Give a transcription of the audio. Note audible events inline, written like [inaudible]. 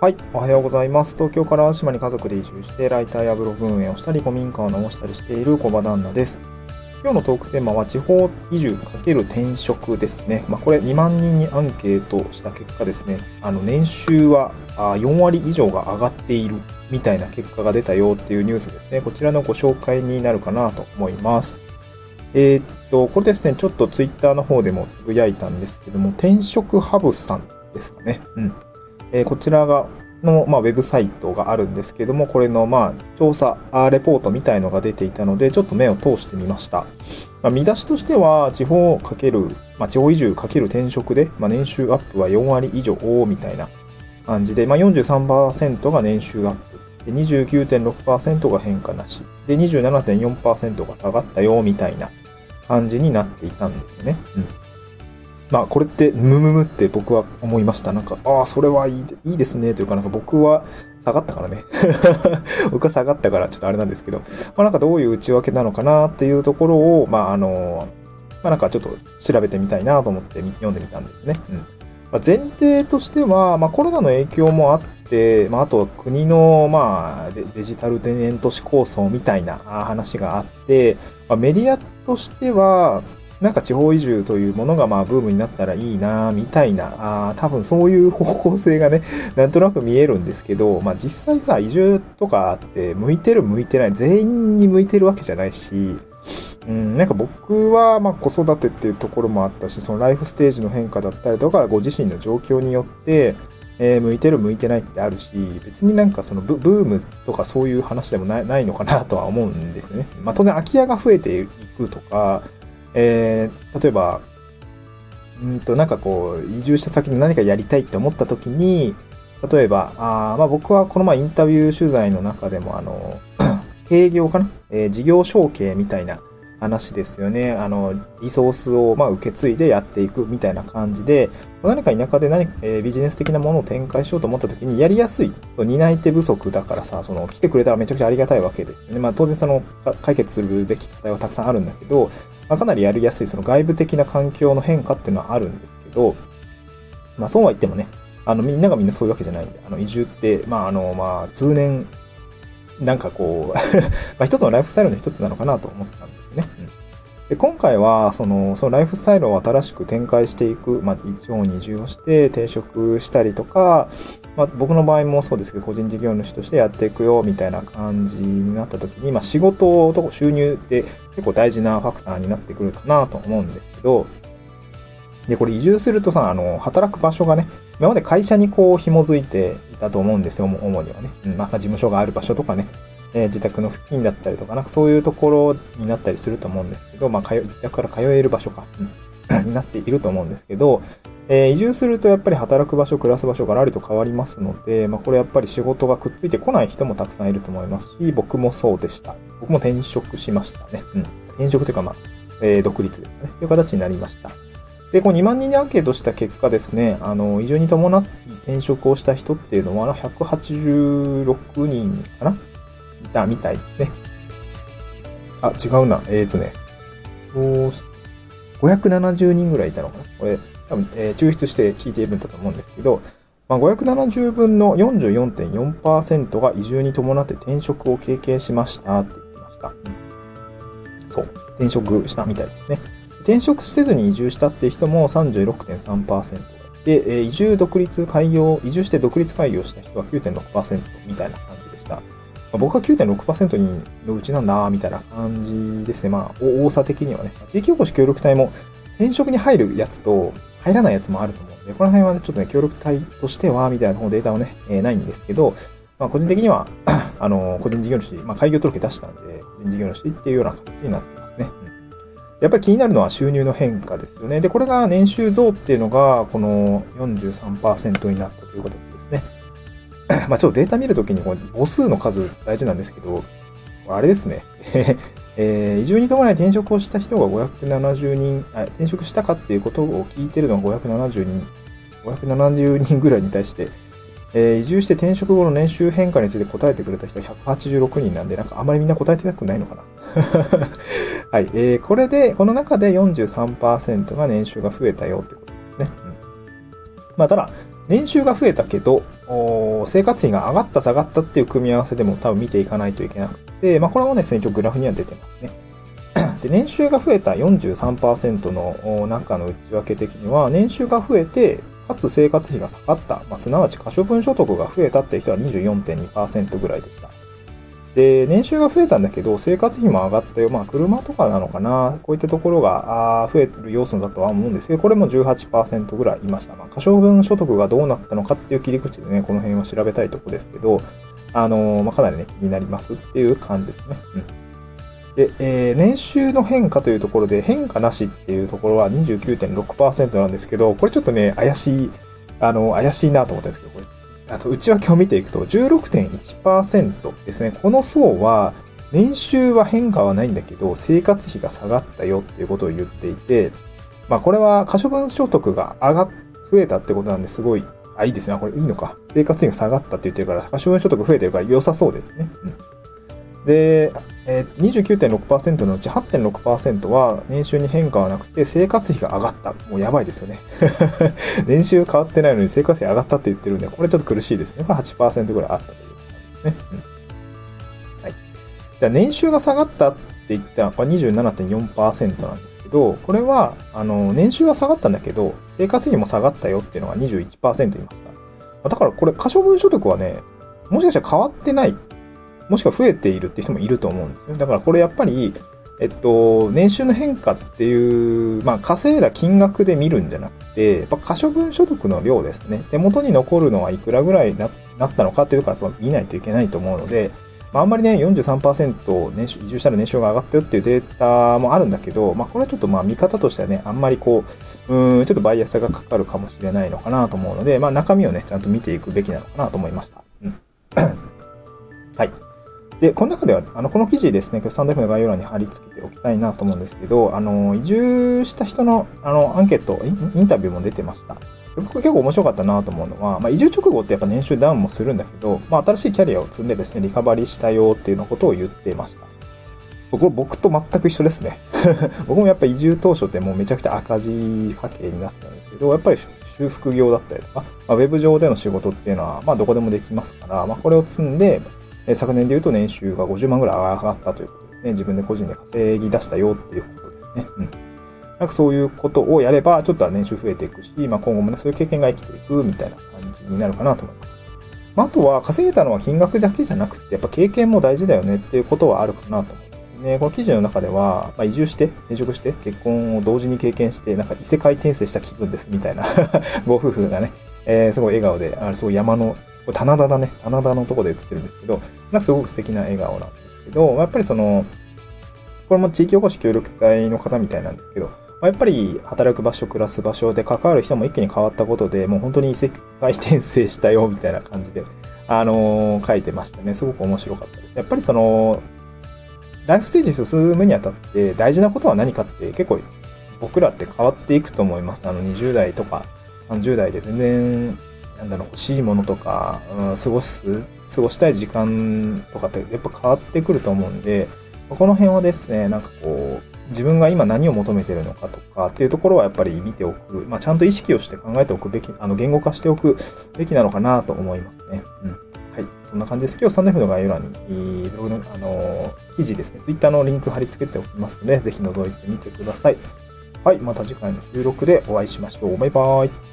はい、おはようございます。東京から島に家族で移住して、ライターやブログ運営をしたり、古民家を直したりしている小場旦那です。今日のトークテーマは、地方移住×転職ですね。まあ、これ2万人にアンケートした結果ですね、あの、年収は4割以上が上がっているみたいな結果が出たよっていうニュースですね。こちらのご紹介になるかなと思います。えー、っと、これですね、ちょっとツイッターの方でもつぶやいたんですけども、転職ハブさんですかね。うん。え、こちらがの、まあ、ウェブサイトがあるんですけども、これの、まあ、調査、レポートみたいのが出ていたので、ちょっと目を通してみました。まあ、見出しとしては、地方かける、まあ、地方移住かける転職で、まあ、年収アップは4割以上、みたいな感じで、まあ、43%が年収アップ。29.6%が変化なし。で、27.4%が下がったよ、みたいな感じになっていたんですよね。うん。まあ、これって、ムムムって僕は思いました。なんか、ああ、それはいいいいですね。というか、なんか僕は下がったからね。[laughs] 僕は下がったから、ちょっとあれなんですけど、まあ、なんかどういう内訳なのかなっていうところを、まあ、あの、まあ、なんかちょっと調べてみたいなと思って読んでみたんですね。うん。まあ、前提としては、まあ、コロナの影響もあって、まあ、あとは国の、まあデ、ジタル田園都市構想みたいな話があって、まあ、メディアとしては、なんか地方移住というものがまあブームになったらいいなみたいな、あ多分そういう方向性がね、[laughs] なんとなく見えるんですけど、まあ実際さ、移住とかって向いてる向いてない、全員に向いてるわけじゃないし、うん、なんか僕はまあ子育てっていうところもあったし、そのライフステージの変化だったりとか、ご自身の状況によって、えー、向いてる向いてないってあるし、別になんかそのブームとかそういう話でもないのかなとは思うんですね。まあ当然空き家が増えていくとか、えー、例えば、うんと、なんかこう、移住した先で何かやりたいって思った時に、例えば、あまあ僕はこの前インタビュー取材の中でも、あの、[clears throat] 営業かな、えー、事業承継みたいな話ですよね。あの、リソースをまあ受け継いでやっていくみたいな感じで、何か田舎で何か、えー、ビジネス的なものを展開しようと思った時にやりやすい。そ担い手不足だからさ、その来てくれたらめちゃくちゃありがたいわけですよね。まあ当然その解決するべき課題はたくさんあるんだけど、まあ、かなりやりやすいその外部的な環境の変化っていうのはあるんですけど、まあそうは言ってもね、あのみんながみんなそういうわけじゃないんで、あの移住って、まああの、まあ通年、なんかこう [laughs] まあ一つのライフスタイルの一つなのかなと思ったんで。で今回は、その、そのライフスタイルを新しく展開していく、まあ、一応に移住をして転職したりとか、まあ、僕の場合もそうですけど、個人事業主としてやっていくよ、みたいな感じになった時に、まあ、仕事と収入って結構大事なファクターになってくるかなと思うんですけど、で、これ移住するとさ、あの、働く場所がね、今まで会社にこう紐づいていたと思うんですよ、主にはね。うん、まあ、事務所がある場所とかね、えー、自宅の付近だったりとか、なんかそういうところになったりすると思うんですけど、まあ、自宅から通える場所か、[coughs] になっていると思うんですけど、えー、移住するとやっぱり働く場所、暮らす場所がらりと変わりますので、まあ、これやっぱり仕事がくっついてこない人もたくさんいると思いますし、僕もそうでした。僕も転職しましたね。うん。転職というか、まあ、えー、独立ですね。という形になりました。で、この2万人にアンケートした結果ですね、あの、移住に伴って転職をした人っていうのは、186人かないたみたいですね。あ、違うな。えっ、ー、とね、そう、570人ぐらいいたのかな？これ、多分、えー、抽出して聞いているんだと思うんですけど、まあ、570分の44.4%が移住に伴って転職を経験しましたって言ってました。そう。転職したみたいですね。転職せずに移住したって人も36.3%で、え、移住独立開業、移住して独立開業した人は9.6%みたいな。まあ、僕は9.6%にのうちなんだ、みたいな感じですね。まあ、多さ的にはね。地域おこし協力隊も転職に入るやつと、入らないやつもあると思うんで、この辺はね、ちょっとね、協力隊としては、みたいなデータはね、えー、ないんですけど、まあ、個人的には [coughs] あの、個人事業主、まあ、開業届出したんで、個人事業主っていうような形になってますね。やっぱり気になるのは収入の変化ですよね。で、これが年収増っていうのが、この43%になったという形ですね。まあちょっとデータ見るときに、母数の数大事なんですけど、あれですね。[laughs] えー、移住に伴い転職をした人が570人あ、転職したかっていうことを聞いてるのが570人、570人ぐらいに対して、えー、移住して転職後の年収変化について答えてくれた人は186人なんで、なんかあんまりみんな答えてなくないのかな [laughs] はい、えー、これで、この中で43%が年収が増えたよってことですね。うん、まあ、ただ、年収が増えたけど、生活費が上がった下がったっていう組み合わせでも多分見ていかないといけなくて、まあ、これもですね、一応グラフには出てますね。で、年収が増えた43%の中の内訳的には、年収が増えて、かつ生活費が下がった、まあ、すなわち可処分所得が増えたっていう人は24.2%ぐらいでした。で、年収が増えたんだけど、生活費も上がったよ。まあ、車とかなのかな。こういったところが増えてる要素だとは思うんですけど、これも18%ぐらいいました。まあ、可処分所得がどうなったのかっていう切り口でね、この辺を調べたいとこですけど、あのー、まあ、かなりね、気になりますっていう感じですね。うん。で、えー、年収の変化というところで、変化なしっていうところは29.6%なんですけど、これちょっとね、怪しい、あの、怪しいなと思ったんですけど、これあと内訳を見ていくと16.1%ですね。この層は年収は変化はないんだけど生活費が下がったよっていうことを言っていて、まあこれは可処分所得が上がっ、増えたってことなんですごい、あ、いいですね。これいいのか。生活費が下がったって言ってるから、可処分所得増えてるから良さそうですね。うん、で、えー、29.6%のうち8.6%は年収に変化はなくて生活費が上がった。もうやばいですよね。[laughs] 年収変わってないのに生活費上がったって言ってるんで、これちょっと苦しいですね。これ8%ぐらいあったということですね。うん、はい。じゃあ年収が下がったって言ったら、これ27.4%なんですけど、これは、あの、年収は下がったんだけど、生活費も下がったよっていうのが21%いました。だからこれ、可処分所得はね、もしかしたら変わってないもしくは増えているって人もいると思うんですよ。だからこれやっぱり、えっと、年収の変化っていう、まあ、稼いだ金額で見るんじゃなくて、やっぱ可処分所得の量ですね。手元に残るのはいくらぐらいななったのかっていうか、見ないといけないと思うので、まあ、あんまりね、43%年収、移住したら年収が上がったよっていうデータもあるんだけど、まあ、これはちょっとまあ見方としてはね、あんまりこう、うん、ちょっとバイアスがかかるかもしれないのかなと思うので、まあ、中身をね、ちゃんと見ていくべきなのかなと思いました。うん。はい。で、この中では、あの、この記事ですね、今日サンダフの概要欄に貼り付けておきたいなと思うんですけど、あの、移住した人の、あの、アンケート、インタビューも出てました。僕結構面白かったなと思うのは、まあ、移住直後ってやっぱ年収ダウンもするんだけど、まあ、新しいキャリアを積んでですね、リカバリーしたよっていうのことを言ってました。僕僕と全く一緒ですね。[laughs] 僕もやっぱ移住当初ってもうめちゃくちゃ赤字家計になってたんですけど、やっぱり修復業だったりとか、まあ、ウェブ上での仕事っていうのは、まあどこでもできますから、まあこれを積んで、え昨年で言うと年収が50万ぐらい上がったということですね。自分で個人で稼ぎ出したよっていうことですね。うん。なんかそういうことをやれば、ちょっとは年収増えていくし、まあ今後もね、そういう経験が生きていくみたいな感じになるかなと思います。まあ、あとは稼げたのは金額だけじゃなくて、やっぱ経験も大事だよねっていうことはあるかなと思いますね。この記事の中では、まあ、移住して、転職して、結婚を同時に経験して、なんか異世界転生した気分ですみたいな [laughs] ご夫婦がね、えー、すごい笑顔で、あれすごい山のこれ棚田だね。棚田のとこで映ってるんですけど、なんかすごく素敵な笑顔なんですけど、やっぱりその、これも地域おこし協力隊の方みたいなんですけど、やっぱり働く場所、暮らす場所で関わる人も一気に変わったことで、もう本当に異世界転生したよ、みたいな感じで、あのー、書いてましたね。すごく面白かったです。やっぱりその、ライフステージ進むにあたって大事なことは何かって結構僕らって変わっていくと思います。あの20代とか30代で全然なんだろう、欲しいものとか、うん、過ごす、過ごしたい時間とかってやっぱ変わってくると思うんで、この辺はですね、なんかこう、自分が今何を求めてるのかとかっていうところはやっぱり見ておく、まあ、ちゃんと意識をして考えておくべき、あの、言語化しておくべきなのかなと思いますね。うん。はい。そんな感じです。今日サンデフの概要欄に、ブログの、あの記事ですね、Twitter のリンク貼り付けておきますので、ぜひ覗いてみてください。はい。また次回の収録でお会いしましょう。バイバーイ。